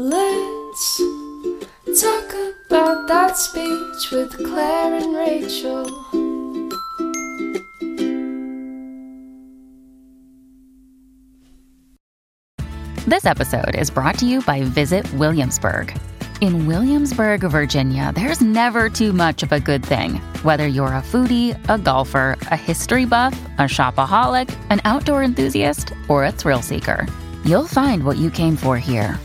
Let's talk about that speech with Claire and Rachel. This episode is brought to you by Visit Williamsburg. In Williamsburg, Virginia, there's never too much of a good thing. Whether you're a foodie, a golfer, a history buff, a shopaholic, an outdoor enthusiast, or a thrill seeker, you'll find what you came for here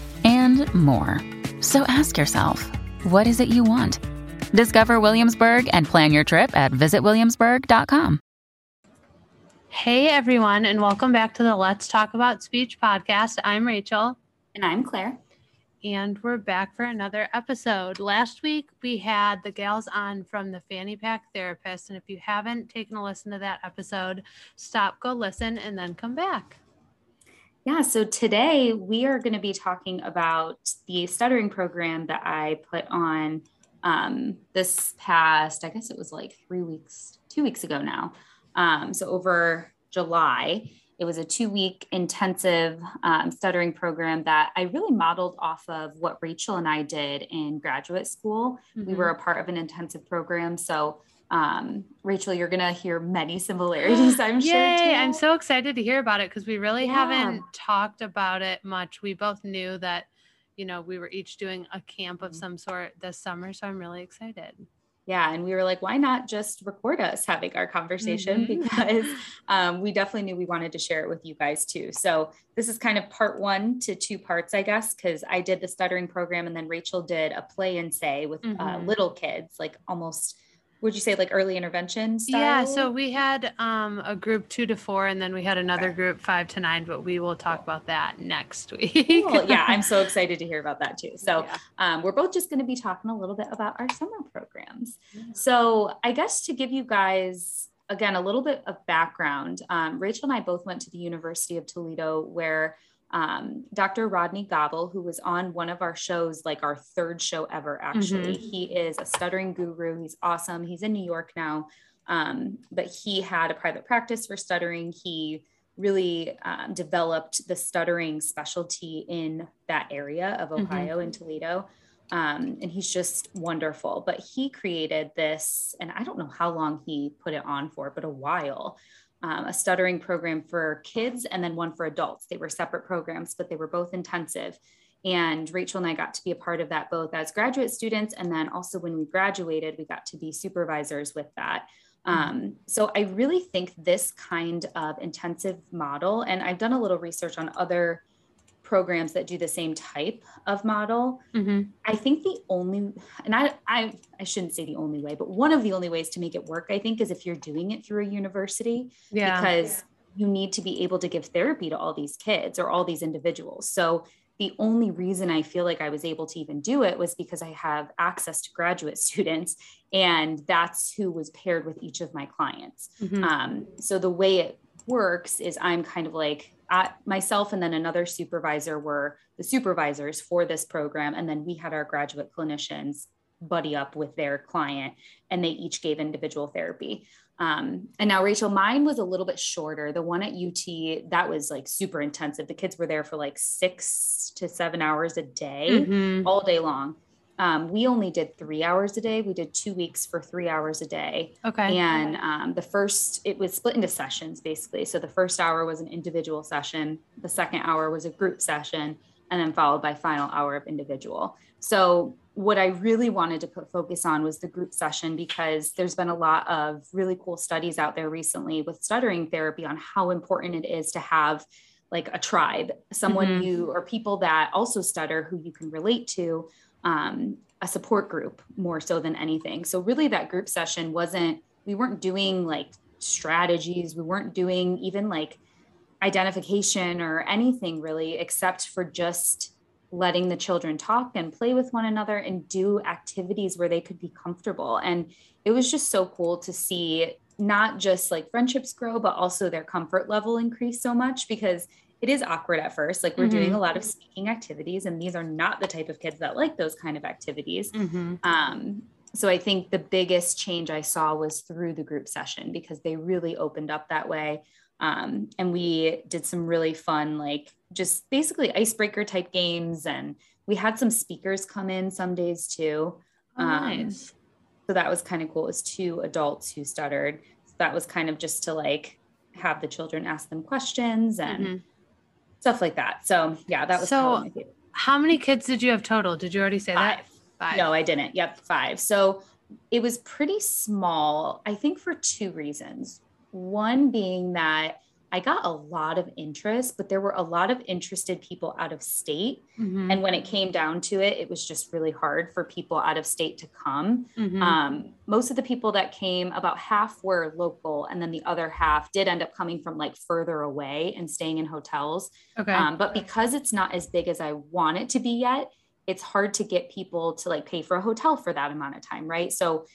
and more. So ask yourself, what is it you want? Discover Williamsburg and plan your trip at visitwilliamsburg.com. Hey everyone, and welcome back to the Let's Talk About Speech podcast. I'm Rachel. And I'm Claire. And we're back for another episode. Last week we had the gals on from the Fanny Pack Therapist. And if you haven't taken a listen to that episode, stop, go listen, and then come back. Yeah, so today we are going to be talking about the stuttering program that I put on um, this past, I guess it was like three weeks, two weeks ago now. Um, so over July, it was a two week intensive um, stuttering program that I really modeled off of what Rachel and I did in graduate school. Mm-hmm. We were a part of an intensive program. So um, Rachel, you're going to hear many similarities, I'm Yay, sure. Yay, I'm so excited to hear about it because we really yeah. haven't talked about it much. We both knew that, you know, we were each doing a camp of mm-hmm. some sort this summer. So I'm really excited yeah and we were like why not just record us having our conversation mm-hmm. because um, we definitely knew we wanted to share it with you guys too so this is kind of part one to two parts i guess because i did the stuttering program and then rachel did a play and say with uh, mm-hmm. uh, little kids like almost would you say like early intervention style? Yeah, so we had um, a group two to four, and then we had another okay. group five to nine, but we will talk about that next week. cool. Yeah, I'm so excited to hear about that too. So yeah. um, we're both just going to be talking a little bit about our summer programs. Yeah. So I guess to give you guys again a little bit of background, um, Rachel and I both went to the University of Toledo where um, Dr. Rodney Gabel, who was on one of our shows, like our third show ever, actually. Mm-hmm. He is a stuttering guru. He's awesome. He's in New York now, um, but he had a private practice for stuttering. He really um, developed the stuttering specialty in that area of mm-hmm. Ohio mm-hmm. in Toledo. Um, and he's just wonderful. But he created this, and I don't know how long he put it on for, but a while um, a stuttering program for kids and then one for adults. They were separate programs, but they were both intensive. And Rachel and I got to be a part of that both as graduate students and then also when we graduated, we got to be supervisors with that. Um, so I really think this kind of intensive model, and I've done a little research on other programs that do the same type of model. Mm-hmm. I think the only, and I, I, I shouldn't say the only way, but one of the only ways to make it work, I think, is if you're doing it through a university, yeah. because you need to be able to give therapy to all these kids or all these individuals. So the only reason I feel like I was able to even do it was because I have access to graduate students, and that's who was paired with each of my clients. Mm-hmm. Um, so the way it works is I'm kind of like myself and then another supervisor were the supervisors for this program. And then we had our graduate clinicians buddy up with their client and they each gave individual therapy. Um, and now, Rachel, mine was a little bit shorter. The one at UT, that was like super intensive. The kids were there for like six to seven hours a day, mm-hmm. all day long. Um, we only did three hours a day. We did two weeks for three hours a day. Okay. And um, the first, it was split into sessions basically. So the first hour was an individual session, the second hour was a group session, and then followed by final hour of individual. So what I really wanted to put focus on was the group session because there's been a lot of really cool studies out there recently with stuttering therapy on how important it is to have like a tribe, someone mm-hmm. you or people that also stutter who you can relate to um, a support group more so than anything. So really that group session wasn't, we weren't doing like strategies. We weren't doing even like identification or anything really, except for just letting the children talk and play with one another and do activities where they could be comfortable. And it was just so cool to see not just like friendships grow, but also their comfort level increase so much because it is awkward at first. Like we're mm-hmm. doing a lot of speaking activities, and these are not the type of kids that like those kind of activities. Mm-hmm. Um, so I think the biggest change I saw was through the group session because they really opened up that way. Um, and we did some really fun, like just basically icebreaker type games and we had some speakers come in some days too. Oh, nice. Um, so that was kind of cool. It was two adults who stuttered. So that was kind of just to like have the children ask them questions and Mhm. Stuff like that. So yeah, that was So. How many kids did you have total? Did you already say that? Five. No, I didn't. Yep, five. So it was pretty small, I think for two reasons. One being that I got a lot of interest, but there were a lot of interested people out of state. Mhm. And when it came down to it, it was just really hard for people out of state to come. Mhm. Um, most of the people that came, about half were local, and then the other half did end up coming from like further away and staying in hotels. okay. Um, but because it's not as big as I want it to be yet, it's hard to get people to like pay for a hotel for that amount of time, right? So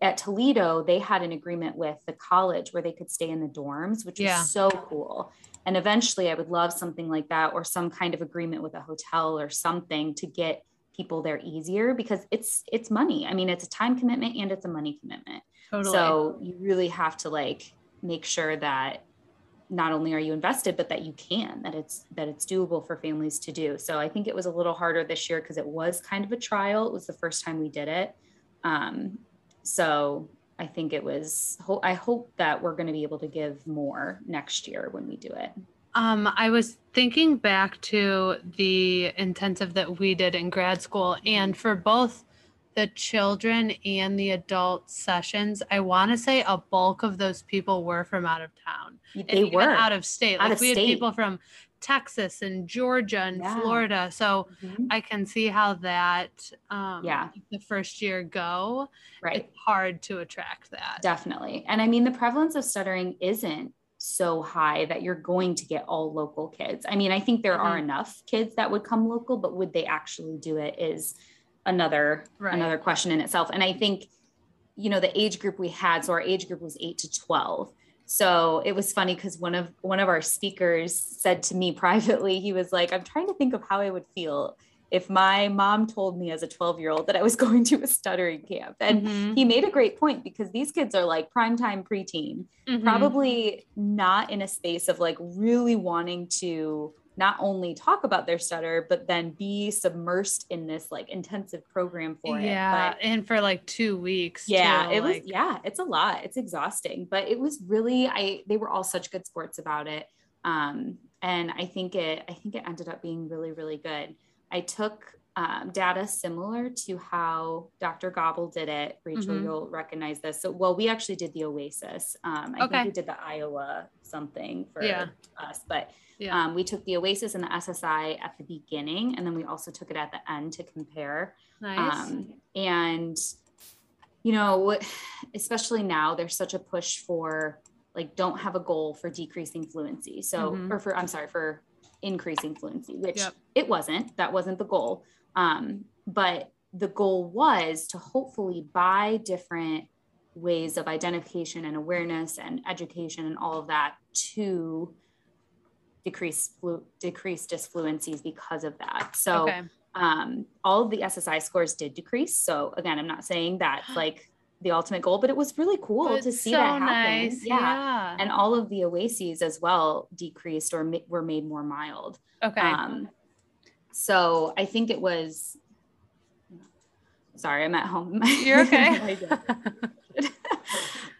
at Toledo, they had an agreement with the college where they could stay in the dorms, which Yeah. was so cool. And eventually, I would love something like that or some kind of agreement with a hotel or something to get people there easier because it's it's money. I mean, it's a time commitment and it's a money commitment. totally. So you really have to like make sure that not only are you invested, but that you can, that it's that it's doable for families to do. So I think it was a little harder this year because it was kind of a trial. It was the first time we did it. Um, so I think it was. I hope that we're going to be able to give more next year when we do it. Um, I was thinking back to the intensive that we did in grad school, and for both the children and the adult sessions, I want to say a bulk of those people were from out of town. They were out of state. Out Like of we had people from Texas and Georgia and Yeah. Florida. So Mhm. I can see how that um Yeah. the first year go, right. it's hard to attract that. Definitely. And I mean, the prevalence of stuttering isn't so high that you're going to get all local kids. I mean, I think there are Mhm. enough kids that would come local, but would they actually do it is another Right. another question in itself. And I think, you know, the age group we had, so our age group was 8 to 12. So it was funny because one of one of our speakers said to me privately, he was like, I'm trying to think of how I would feel if my mom told me as a 12 year old that I was going to a stuttering camp. And Mhm. he made a great point because these kids are like primetime preteen, Mhm. probably not in a space of like really wanting to not only talk about their stutter, but then be submersed in this like intensive program for yeah, it. But and for like two weeks. yeah, too, it was yeah, it's a lot. It's exhausting, but it was really I they were all such good sports about it. Um, and I think it I think it ended up being really, really good. I took um, data similar to how Dr. Gabel did it. Rachel, Mhm. you'll recognize this. So, well, we actually did the OASES. Um, I Okay. think we did the Iowa something for Yeah. us, but Yeah. um, we took the OASES and the SSI at the beginning, and then we also took it at the end to compare. nice. Um, and you know, especially now, there's such a push for like don't have a goal for decreasing fluency. So, Mhm. or for I'm sorry for increasing fluency, which Yep. it wasn't. That wasn't the goal. Um, but the goal was to hopefully buy different ways of identification and awareness and education and all of that to decrease flu- decrease disfluencies because of that. So okay. um, all of the SSI scores did decrease. So again, I'm not saying that like the ultimate goal, but it was really cool to see so that happen. nice. Yeah. And all of the OASES as well decreased or ma- were made more mild. okay. Um, so I think it was, sorry, I'm at home. You're okay.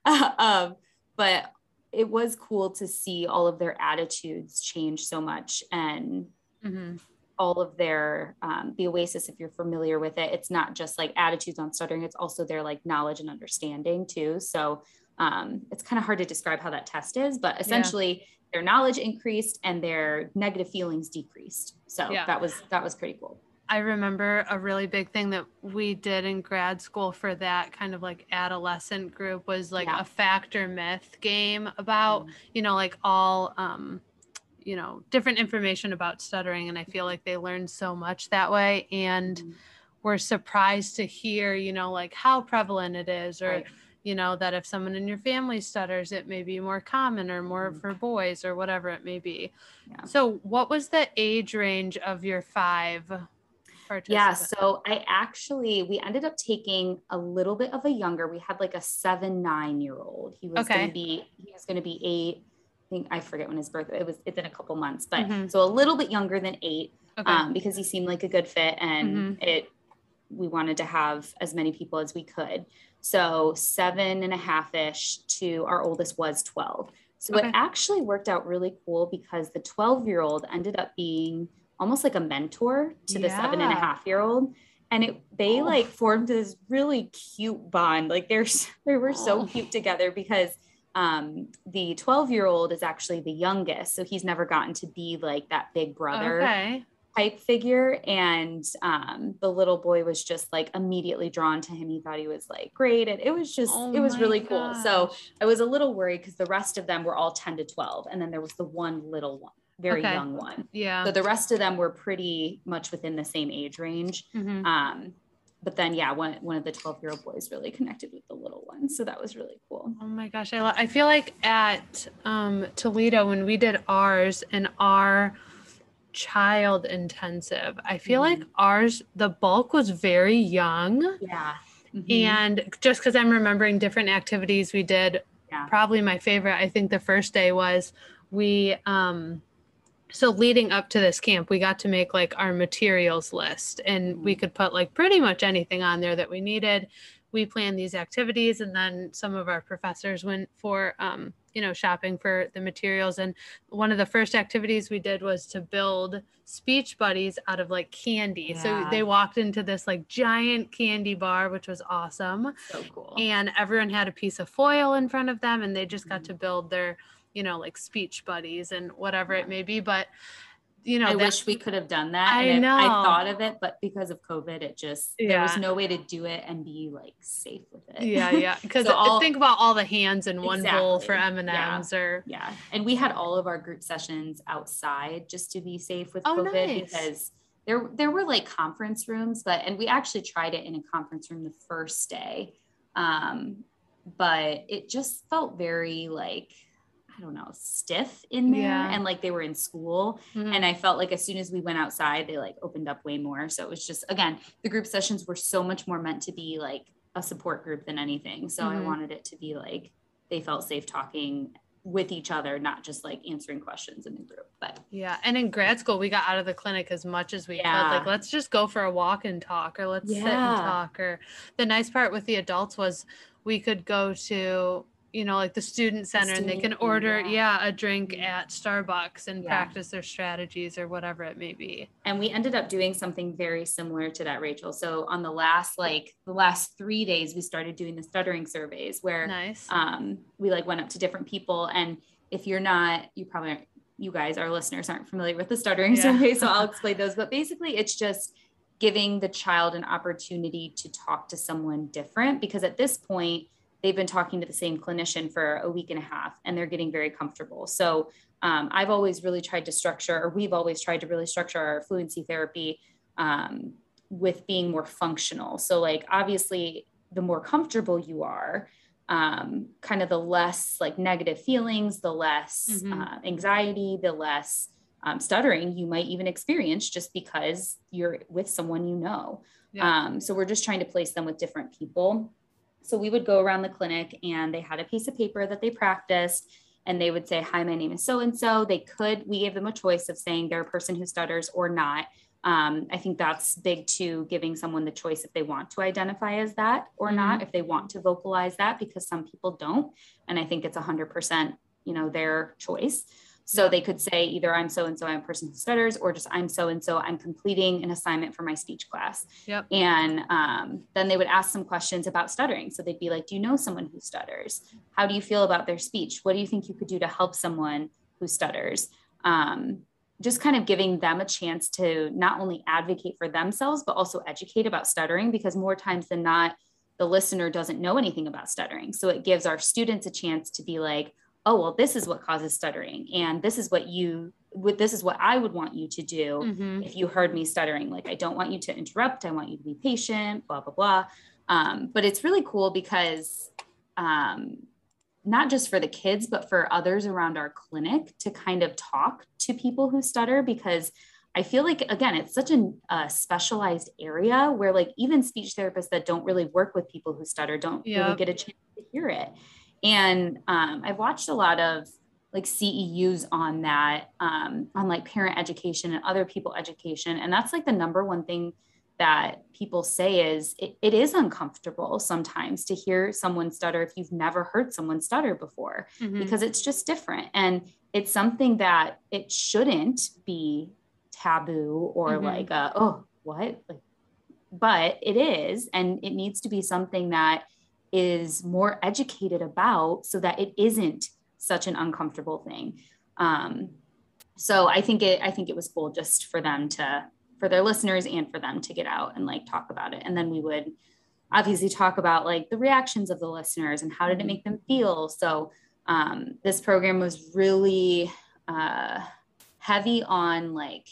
um, but it was cool to see all of their attitudes change so much and Mhm. all of their um, the OASES if you're familiar with it it's not just like attitudes on stuttering it's also their like knowledge and understanding too so um, it's kind of hard to describe how that test is but essentially their knowledge increased and their negative feelings decreased so Yeah. that was that was pretty cool I remember a really big thing that we did in grad school for that kind of like adolescent group was like Yeah. a factor myth game about, Mhm. you know, like all um you know, different information about stuttering and I feel like they learned so much that way and Mhm. we're surprised to hear, you know, like how prevalent it is or Right. You know that if someone in your family stutters it may be more common or more Mhm. for boys or whatever it may be. Yeah. So, what was the age range of your five Yeah, so I actually we ended up taking a little bit of a younger. We had like a seven, nine year old. He was Okay. gonna be he was gonna be eight. I think I forget when his birthday it was it's in a couple months, but Mhm. so a little bit younger than eight. Okay. um, because he seemed like a good fit and Mhm. it we wanted to have as many people as we could so seven and a half ish to our oldest was 12 so Okay. it actually worked out really cool because the 12 year old ended up being almost like a mentor to the seven and a half year old and it they Oh. like formed this really cute bond like they're they were so Oh. cute together because um the 12 year old is actually the youngest so he's never gotten to be like that big brother Okay. Type figure and um the little boy was just like immediately drawn to him he thought he was like great and it was just Oh it was really cool so i was a little worried because the rest of them were all 10 to 12 and then there was the one little one very Okay. young one Yeah. so the rest of them were pretty much within the same age range Mhm. um but then yeah one, one of the 12 year old boys really connected with the little one so that was really cool Oh my gosh, I, lo- I feel like at um, Toledo when we did ours and our child intensive, I feel like Mm-hmm. ours the bulk was very young, yeah Mhm. and just because I'm remembering different activities we did, Yeah. probably my favorite. I think the first day was we um, so leading up to this camp, we got to make like our materials list, and we Mhm. could put like pretty much anything on there that we needed we planned these activities and then some of our professors went for um, you know shopping for the materials. And one of the first activities we did was to build speech buddies out of like candy. So they walked into this like giant candy bar which was awesome. So cool. And everyone had a piece of foil in front of them and they just got Mhm. to build their you know like speech buddies and whatever Yeah. it may be. But you know I wish we could have done that. I and it- I thought of it, but because of COVID, it just there was no way to do it and be like safe with it. yeah yeah because So think about all the hands in one bowl for m&ms or yeah. And we had all of our group sessions outside just to be safe with Oh, COVID nice. because there there were like conference rooms, but and we actually tried it in a conference room the first day. Um, but it just felt very like I don't know, stiff in there Yeah. and like they were in school. Mhm. and i felt like as soon as we went outside they like opened up way more so it was just again the group sessions were so much more meant to be like a support group than anything so i Mhm. wanted it to be like they felt safe talking with each other not just like answering questions in the group but Yeah, and in grad school, we got out of the clinic as much as we Yeah. could. Like, let's just go for a walk and talk, or let's sit and talk. Or the nice part with the adults was we could go to, you know, like the student center, and they can order, yeah. yeah, a drink Mhm. at Starbucks and Yeah. practice their strategies or whatever it may be. and we ended up doing something very similar to that rachel so on the last like the last three days we started doing the stuttering surveys where Nice. um, we like went up to different people and if you're not you probably aren't you guys our listeners aren't familiar with the stuttering Yeah. survey so i'll explain those but basically it's just giving the child an opportunity to talk to someone different because at this point they've been talking to the same clinician for a week and a half and they're getting very comfortable so um, i've always really tried to structure or we've always tried to really structure our fluency therapy um, with being more functional so like obviously the more comfortable you are um, kind of the less like negative feelings, the less Mhm. uh, anxiety, the less um, stuttering you might even experience just because you're with someone you know. Yeah. Um, so we're just trying to place them with different people. So we would go around the clinic and they had a piece of paper that they practiced and they would say, Hi, my name is so and so. They could, we gave them a choice of saying they're a person who stutters or not. Um, I think that's big too, giving someone the choice if they want to identify as that or not, if they want to vocalize that, because some people don't. And I think it's 100%, you know, their choice. So they could say either I'm so and so, I'm a person who stutters, or just I'm so and so, I'm completing an assignment for my speech class. Yep. And um, then they would ask some questions about stuttering. So they'd be like, Do you know someone who stutters? How do you feel about their speech? What do you think you could do to help someone who stutters? Um, just kind of giving them a chance to not only advocate for themselves, but also educate about stuttering because more times than not, the listener doesn't know anything about stuttering. So it gives our students a chance to be like, oh, well, this is what causes stuttering. And this is what you would, this is what I would want you to do Mhm. if you heard me stuttering. Like, I don't want you to interrupt. I want you to be patient, blah, blah, blah. Um, but it's really cool because um, not just for the kids, but for others around our clinic to kind of talk to people who stutter because I feel like, again, it's such a, a specialized area where, like, even speech therapists that don't really work with people who stutter don't really get a chance to hear it. And um, I've watched a lot of like CEUs on that, um, on like parent education and other people education. And that's like the number one thing that people say is it, it is uncomfortable sometimes to hear someone stutter if you've never heard someone stutter before mm-hmm. because it's just different and it's something that it shouldn't be taboo or mm-hmm. like a, oh what like but it is and it needs to be something that is more educated about so that it isn't such an uncomfortable thing. Um, so i think it i think it was cool just for them to for their listeners and for them to get out and like talk about it. And then we would obviously talk about like the reactions of the listeners and how did it mm-hmm. make them feel. So um, this program was really uh, heavy on like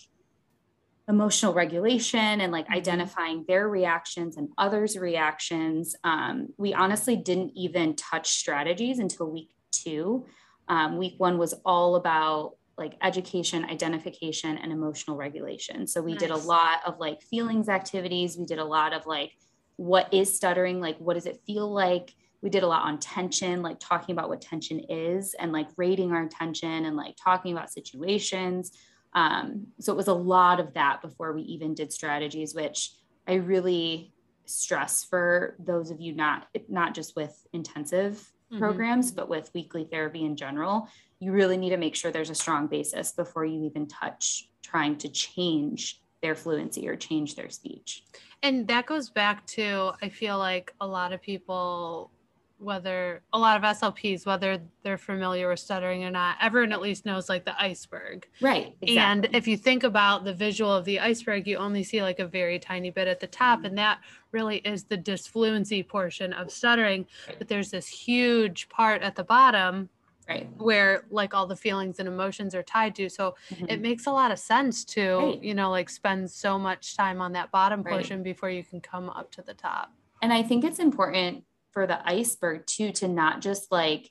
emotional regulation and like mm-hmm. identifying their reactions and others reactions um, we honestly didn't even touch strategies until week two um, week one was all about like education, identification, and emotional regulation. So we nice. did a lot of like feelings activities. We did a lot of like, what is stuttering? Like, what does it feel like? We did a lot on tension, like talking about what tension is and like rating our tension and like talking about situations. Um, so it was a lot of that before we even did strategies, which I really stress for those of you not not just with intensive mm-hmm. programs, but with weekly therapy in general you really need to make sure there's a strong basis before you even touch trying to change their fluency or change their speech. And that goes back to I feel like a lot of people whether a lot of SLPs, whether they're familiar with stuttering or not, everyone at least knows like the iceberg. Right. Exactly. And if you think about the visual of the iceberg, you only see like a very tiny bit at the top. And that really is the disfluency portion of stuttering. But there's this huge part at the bottom right where like all the feelings and emotions are tied to so mm-hmm. it makes a lot of sense to right. you know like spend so much time on that bottom portion right. before you can come up to the top and i think it's important for the iceberg too to not just like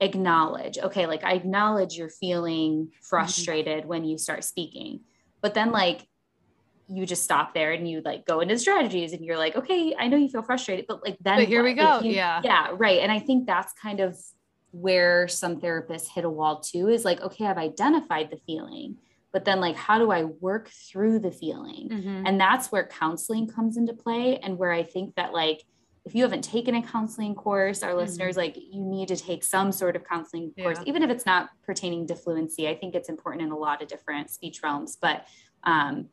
acknowledge okay like i acknowledge you're feeling mm-hmm. frustrated mm-hmm. when you start speaking but then like you just stop there and you like go into strategies and you're like okay i know you feel frustrated but like then but here we go you, yeah yeah right and i think that's kind of where some therapists hit a wall too is like, okay, I've identified the feeling, but then like, how do I work through the feeling? Mm-hmm. And that's where counseling comes into play. And where I think that like, if you haven't taken a counseling course, our mm-hmm. listeners, like you need to take some sort of counseling course, even if it's not pertaining to fluency. I think it's important in a lot of different speech realms, but um,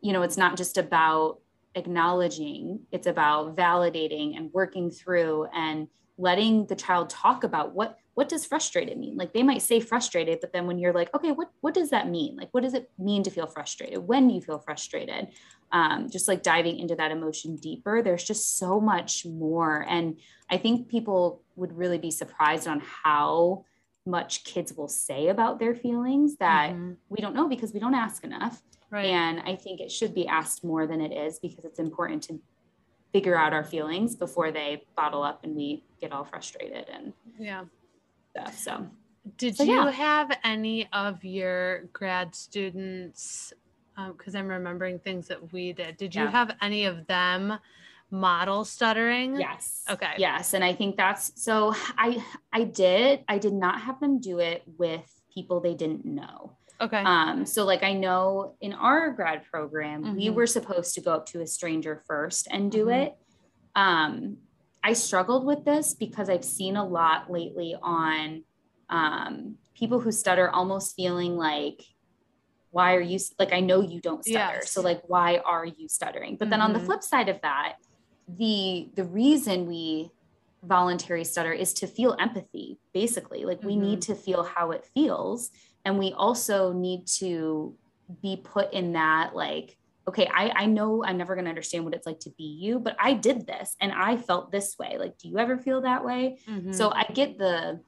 you know, it's not just about acknowledging, it's about validating and working through and letting the child talk about what what does frustrated mean? Like they might say frustrated but then when you're like okay what what does that mean? Like what does it mean to feel frustrated? When do you feel frustrated? Um, just like diving into that emotion deeper there's just so much more and i think people would really be surprised on how much kids will say about their feelings that mm-hmm. we don't know because we don't ask enough. Right. and i think it should be asked more than it is because it's important to figure out our feelings before they bottle up and we get all frustrated and yeah. stuff so. Did so, you yeah. have any of your grad students because um, i'm remembering things that we did. Did you yeah. have any of them model stuttering? Yes. Okay. Yes and i think that's so i i did i did not have them do it with people they didn't know Okay. Um, so like I know in our grad program, mm-hmm. we were supposed to go up to a stranger first and do mm-hmm. it. Um, I struggled with this because I've seen a lot lately on um, people who stutter almost feeling like, why are you like I know you don't stutter. Yes. So like why are you stuttering? But mm-hmm. then on the mm-hmm. flip side of that, the the reason we voluntary stutter is to feel empathy basically like we need mm-hmm. to feel how it feels and we also need to be put in that like okay I, I know i'm never going to understand what it's like to be you but i did this and i felt this way like do you ever feel that way mm-hmm. so i get the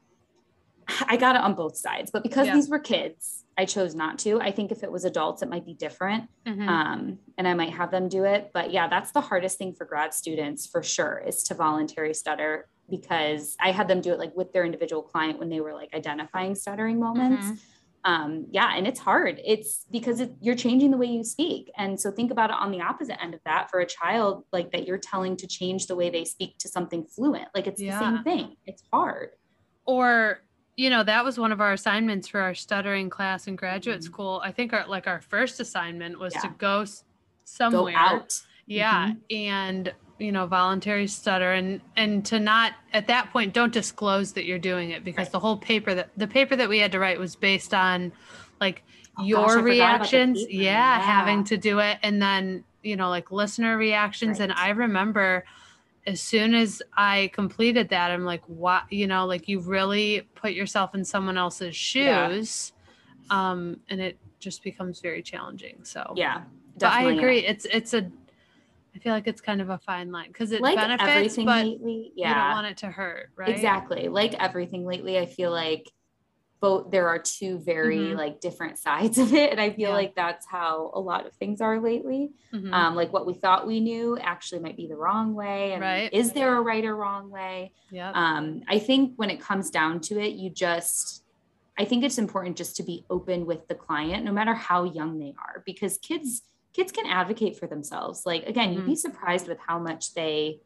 i got it on both sides but because yeah. these were kids i chose not to i think if it was adults it might be different mm-hmm. um, and i might have them do it but yeah that's the hardest thing for grad students for sure is to voluntary stutter because i had them do it like with their individual client when they were like identifying stuttering moments mm-hmm um, yeah, and it's hard. It's because it, you're changing the way you speak. And so think about it on the opposite end of that for a child, like that you're telling to change the way they speak to something fluent. Like it's yeah. the same thing. It's hard. Or you know, that was one of our assignments for our stuttering class in graduate Mhm. school. I think our like our first assignment was to go s- Go somewhere. out. Yeah, and you know, voluntary stutter and and to not at that point don't disclose that you're doing it because Right. the whole paper that the paper that we had to write was based on like Oh your the reactions, yeah, Yeah. having to do it and then, you know, like listener reactions and I remember as soon as I completed that, I'm like, what, you know, like you really put yourself in someone else's Yeah. shoes. Um, and it just becomes very challenging. So, Yeah. but I agree. It's, it's a, I feel like it's kind of a fine line because it Like benefits, everything but lately. you don't Yeah. want it to hurt, right? Exactly. Like everything lately, I feel like both there are two very Mhm. like different sides of it. And I feel Yeah. like that's how a lot of things are lately. Mhm. Um, like what we thought we knew actually might be the wrong way. And Right. is there a right or wrong way? yeah. um, I think when it comes down to it, you just, I think it's important just to be open with the client, no matter how young they are, because kids, kids can advocate for themselves. Like again, you'd be surprised with how much they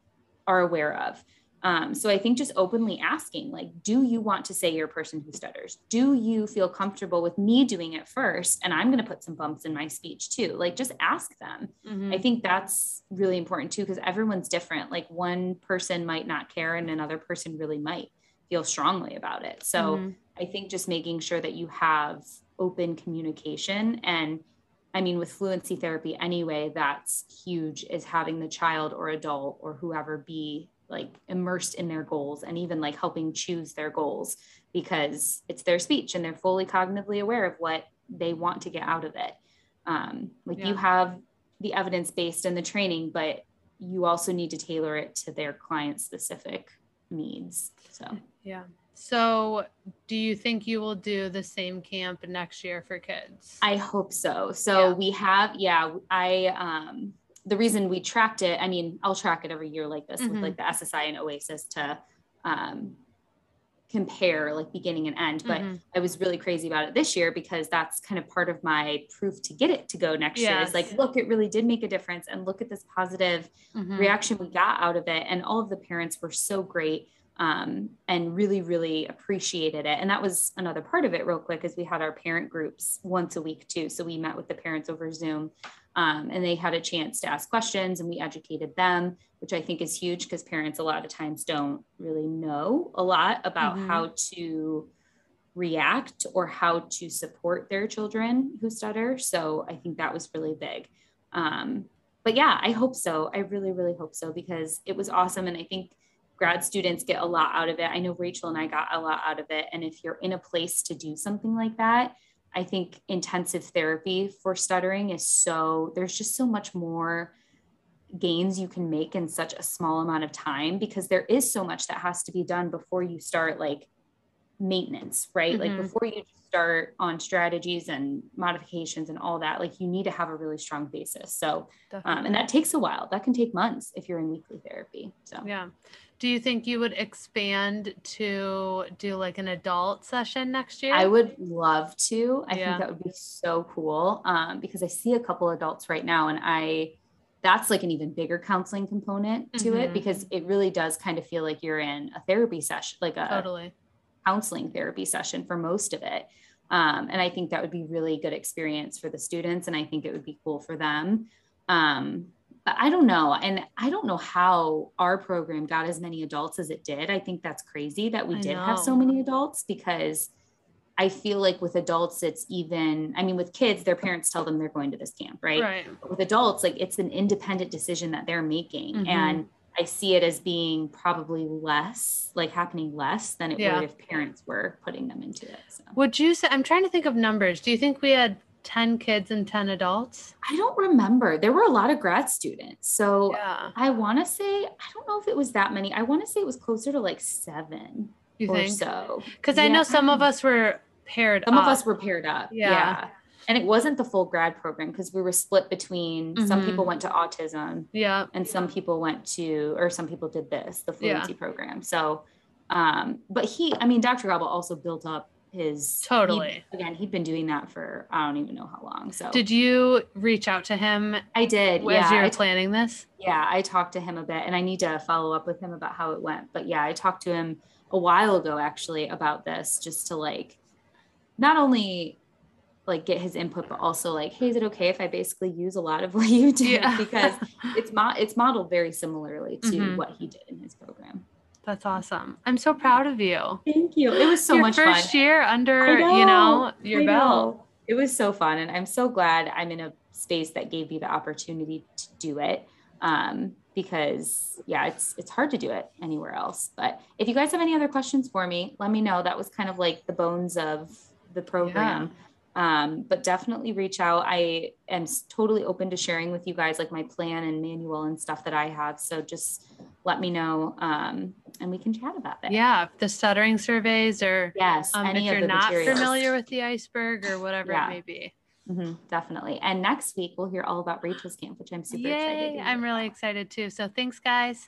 are aware of. Um, so I think just openly asking, like, do you want to say you're a person who stutters? Do you feel comfortable with me doing it first? And I'm going to put some bumps in my speech too. Like, just ask them. Mhm. I think that's really important too, because everyone's different. Like one person might not care and another person really might feel strongly about it. So Mhm. I think just making sure that you have open communication and I mean, with fluency therapy anyway, that's huge is having the child or adult or whoever be like immersed in their goals and even like helping choose their goals because it's their speech and they're fully cognitively aware of what they want to get out of it. Um, like Yeah. you have the evidence based and the training, but you also need to tailor it to their client specific needs. So Yeah. So, do you think you will do the same camp next year for kids? I hope so. So Yeah. we have, yeah, I, um, the reason we tracked it, I mean, I'll track it every year like this Mhm. with like the SSI and OASES to, um, compare like beginning and end. But Mhm. I was really crazy about it this year because that's kind of part of my proof to get it to go next year. Is like, look, it really did make a difference. And look at this positive Mhm. reaction we got out of it. And all of the parents were so great um, and really, really appreciated it. And that was another part of it, real quick, is we had our parent groups once a week too. So we met with the parents over Zoom um, and they had a chance to ask questions and we educated them, which I think is huge because parents a lot of times don't really know a lot about Mhm. how to react or how to support their children who stutter. So I think that was really big. Um, but yeah, I hope so. I really, really hope so because it was awesome. And I think grad students get a lot out of it. I know Rachel and I got a lot out of it. And if you're in a place to do something like that, I think intensive therapy for stuttering is so, there's just so much more gains you can make in such a small amount of time because there is so much that has to be done before you start like maintenance, right? Like Mhm. before you start on strategies and modifications and all that, like you need to have a really strong basis. So, um, and that takes a while. That can take months if you're in weekly therapy. So, Yeah. Do you think you would expand to do like an adult session next year? I would love to. I Yeah. think that would be so cool um, because I see a couple adults right now, and I that's like an even bigger counseling component to Mhm. it because it really does kind of feel like you're in a therapy session, like a totally. Counseling therapy session for most of it. Um, and I think that would be really good experience for the students, and I think it would be cool for them. Um, but I don't know, and I don't know how our program got as many adults as it did. I think that's crazy that we I did have so many adults because I feel like with adults, it's even. I mean, with kids, their parents tell them they're going to this camp, right? Right. But with adults, like it's an independent decision that they're making, Mhm. and I see it as being probably less, like happening less than it Yeah. would if parents were putting them into it. So Would you say I'm trying to think of numbers. Do you think we had 10 kids and 10 adults? I don't remember. There were a lot of grad students. So Yeah. I want to say, I don't know if it was that many. I want to say it was closer to like seven You or think? so. Because I know some of us were paired up. Some up. of us were paired up. Yeah. Yeah. And it wasn't the full grad program because we were split between some Mhm. people went to autism Yeah. and some people went to or some people did this the Yeah. fluency program so um but he i mean dr gabel also built up his he- Totally. again he'd been doing that for i don't even know how long so Did you reach out to him i did as yeah you were planning this? yeah i talked to him a bit and i need to follow up with him about how it went but yeah i talked to him a while ago actually about this just to like not only like get his input but also like hey is it okay if i basically use a lot of what you did yeah. because it's mo- it's modeled very similarly to mm-hmm. what he did in his program that's awesome i'm so proud of you thank you it was so your much first fun. year under know, you know your I belt know. it was so fun and i'm so glad i'm in a space that gave me the opportunity to do it um, because yeah, it's it's hard to do it anywhere else. But if you guys have any other questions for me, let me know. That was kind of like the bones of the program. Yeah. Um, but definitely reach out. I am totally open to sharing with you guys like my plan and manual and stuff that I have. So just let me know um, and we can chat about that. Yeah, the stuttering surveys or yes, um, if you're not materials. familiar with the iceberg or whatever yeah. it may be. Mm-hmm, definitely. And next week we'll hear all about Rachel's camp, which I'm super excited. Yay, excited. I'm really excited too. So thanks, guys.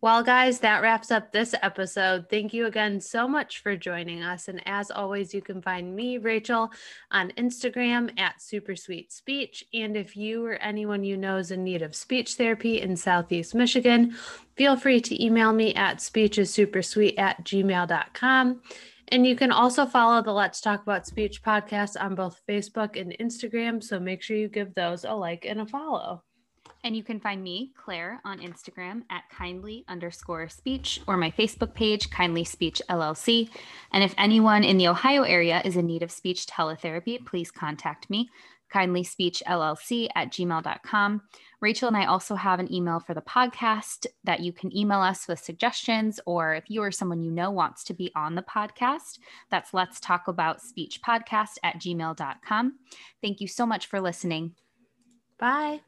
Well, guys, that wraps up this episode. Thank you again so much for joining us. And as always, you can find me, Rachel, on Instagram at Super Sweet Speech. And if you or anyone you know is in need of speech therapy in Southeast Michigan, feel free to email me at speechessupersweet at gmail.com. And you can also follow the Let's Talk About Speech podcast on both Facebook and Instagram. So make sure you give those a like and a follow. And you can find me, Claire, on Instagram at kindly underscore speech or my Facebook page, Kindly Speech LLC. And if anyone in the Ohio area is in need of speech teletherapy, please contact me, kindly speech LLC at gmail.com. Rachel and I also have an email for the podcast that you can email us with suggestions, or if you or someone you know wants to be on the podcast, that's let's talk about speech podcast at gmail.com. Thank you so much for listening. Bye.